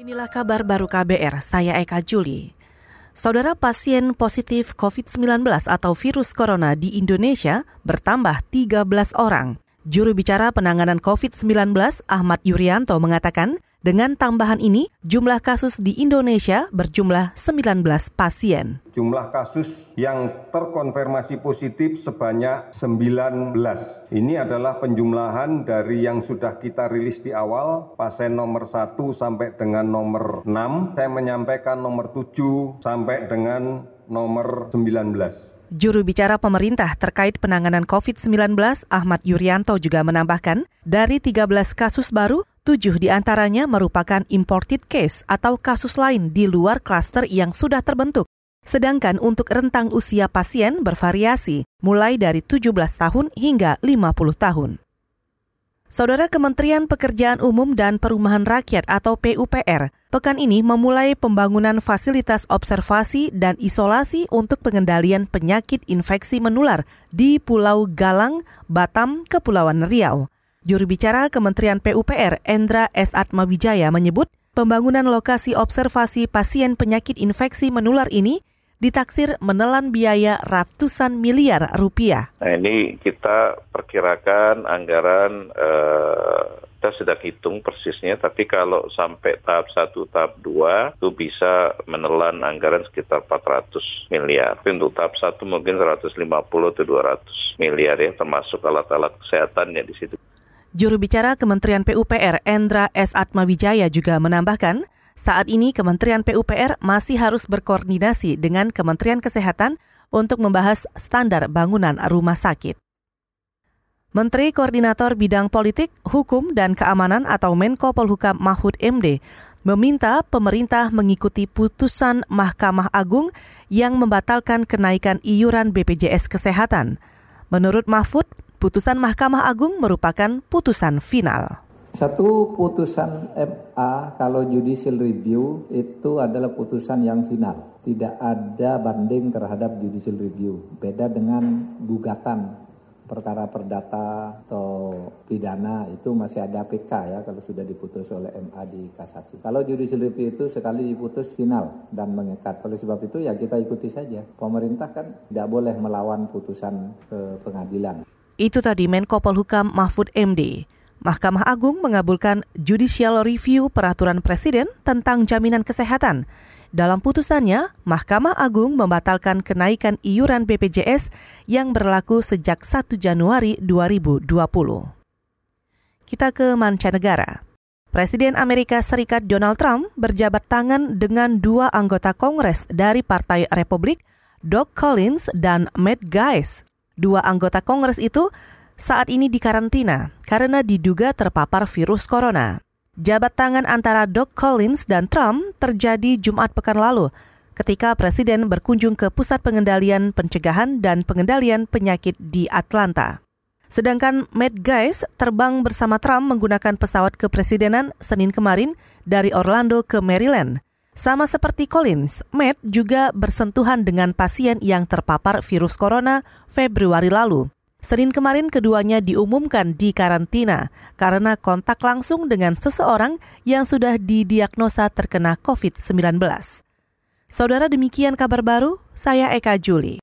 Inilah kabar baru KBR, saya Eka Juli. Saudara pasien positif COVID-19 atau virus corona di Indonesia bertambah 13 orang. Juru bicara penanganan COVID-19 Ahmad Yuryanto mengatakan, dengan tambahan ini, jumlah kasus di Indonesia berjumlah 19 pasien. Jumlah kasus yang terkonfirmasi positif sebanyak 19. Ini adalah penjumlahan dari yang sudah kita rilis di awal, pasien nomor 1 sampai dengan nomor 6. Saya menyampaikan nomor 7 sampai dengan nomor 19. Juru bicara pemerintah terkait penanganan COVID-19 Ahmad Yuryanto juga menambahkan, dari 13 kasus baru, tujuh di antaranya merupakan imported case atau kasus lain di luar klaster yang sudah terbentuk. Sedangkan untuk rentang usia pasien bervariasi, mulai dari 17 tahun hingga 50 tahun. Saudara Kementerian Pekerjaan Umum dan Perumahan Rakyat atau PUPR pekan ini memulai pembangunan fasilitas observasi dan isolasi untuk pengendalian penyakit infeksi menular di Pulau Galang, Batam, Kepulauan Riau. Juru bicara Kementerian PUPR Endra S. Atmawijaya menyebut pembangunan lokasi observasi pasien penyakit infeksi menular ini ditaksir menelan biaya ratusan miliar rupiah. Nah ini kita perkirakan anggaran eh, kita sudah hitung persisnya, tapi kalau sampai tahap satu, tahap dua itu bisa menelan anggaran sekitar 400 miliar. Tapi untuk tahap satu mungkin 150 atau 200 miliar ya, termasuk alat-alat kesehatannya di situ. Juru bicara Kementerian PUPR Endra S. Atmawijaya juga menambahkan, saat ini Kementerian PUPR masih harus berkoordinasi dengan Kementerian Kesehatan untuk membahas standar bangunan rumah sakit. Menteri Koordinator Bidang Politik, Hukum, dan Keamanan atau Menko Polhukam Mahfud MD meminta pemerintah mengikuti putusan Mahkamah Agung yang membatalkan kenaikan iuran BPJS Kesehatan. Menurut Mahfud, putusan Mahkamah Agung merupakan putusan final. Satu putusan MA kalau judicial review itu adalah putusan yang final. Tidak ada banding terhadap judicial review. Beda dengan gugatan perkara perdata atau pidana itu masih ada PK ya kalau sudah diputus oleh MA di kasasi. Kalau judicial review itu sekali diputus final dan mengikat. Oleh sebab itu ya kita ikuti saja. Pemerintah kan tidak boleh melawan putusan ke pengadilan. Itu tadi Menko Polhukam Mahfud MD. Mahkamah Agung mengabulkan judicial review peraturan presiden tentang jaminan kesehatan. Dalam putusannya, Mahkamah Agung membatalkan kenaikan iuran BPJS yang berlaku sejak 1 Januari 2020. Kita ke mancanegara. Presiden Amerika Serikat Donald Trump berjabat tangan dengan dua anggota Kongres dari Partai Republik, Doug Collins dan Matt Gaetz. Dua anggota Kongres itu saat ini dikarantina karena diduga terpapar virus corona. Jabat tangan antara Doug Collins dan Trump terjadi Jumat pekan lalu ketika Presiden berkunjung ke Pusat Pengendalian Pencegahan dan Pengendalian Penyakit di Atlanta. Sedangkan Matt Gaetz terbang bersama Trump menggunakan pesawat kepresidenan Senin kemarin dari Orlando ke Maryland. Sama seperti Collins, Matt juga bersentuhan dengan pasien yang terpapar virus corona Februari lalu. Senin kemarin keduanya diumumkan di karantina karena kontak langsung dengan seseorang yang sudah didiagnosa terkena COVID-19. Saudara demikian kabar baru, saya Eka Juli.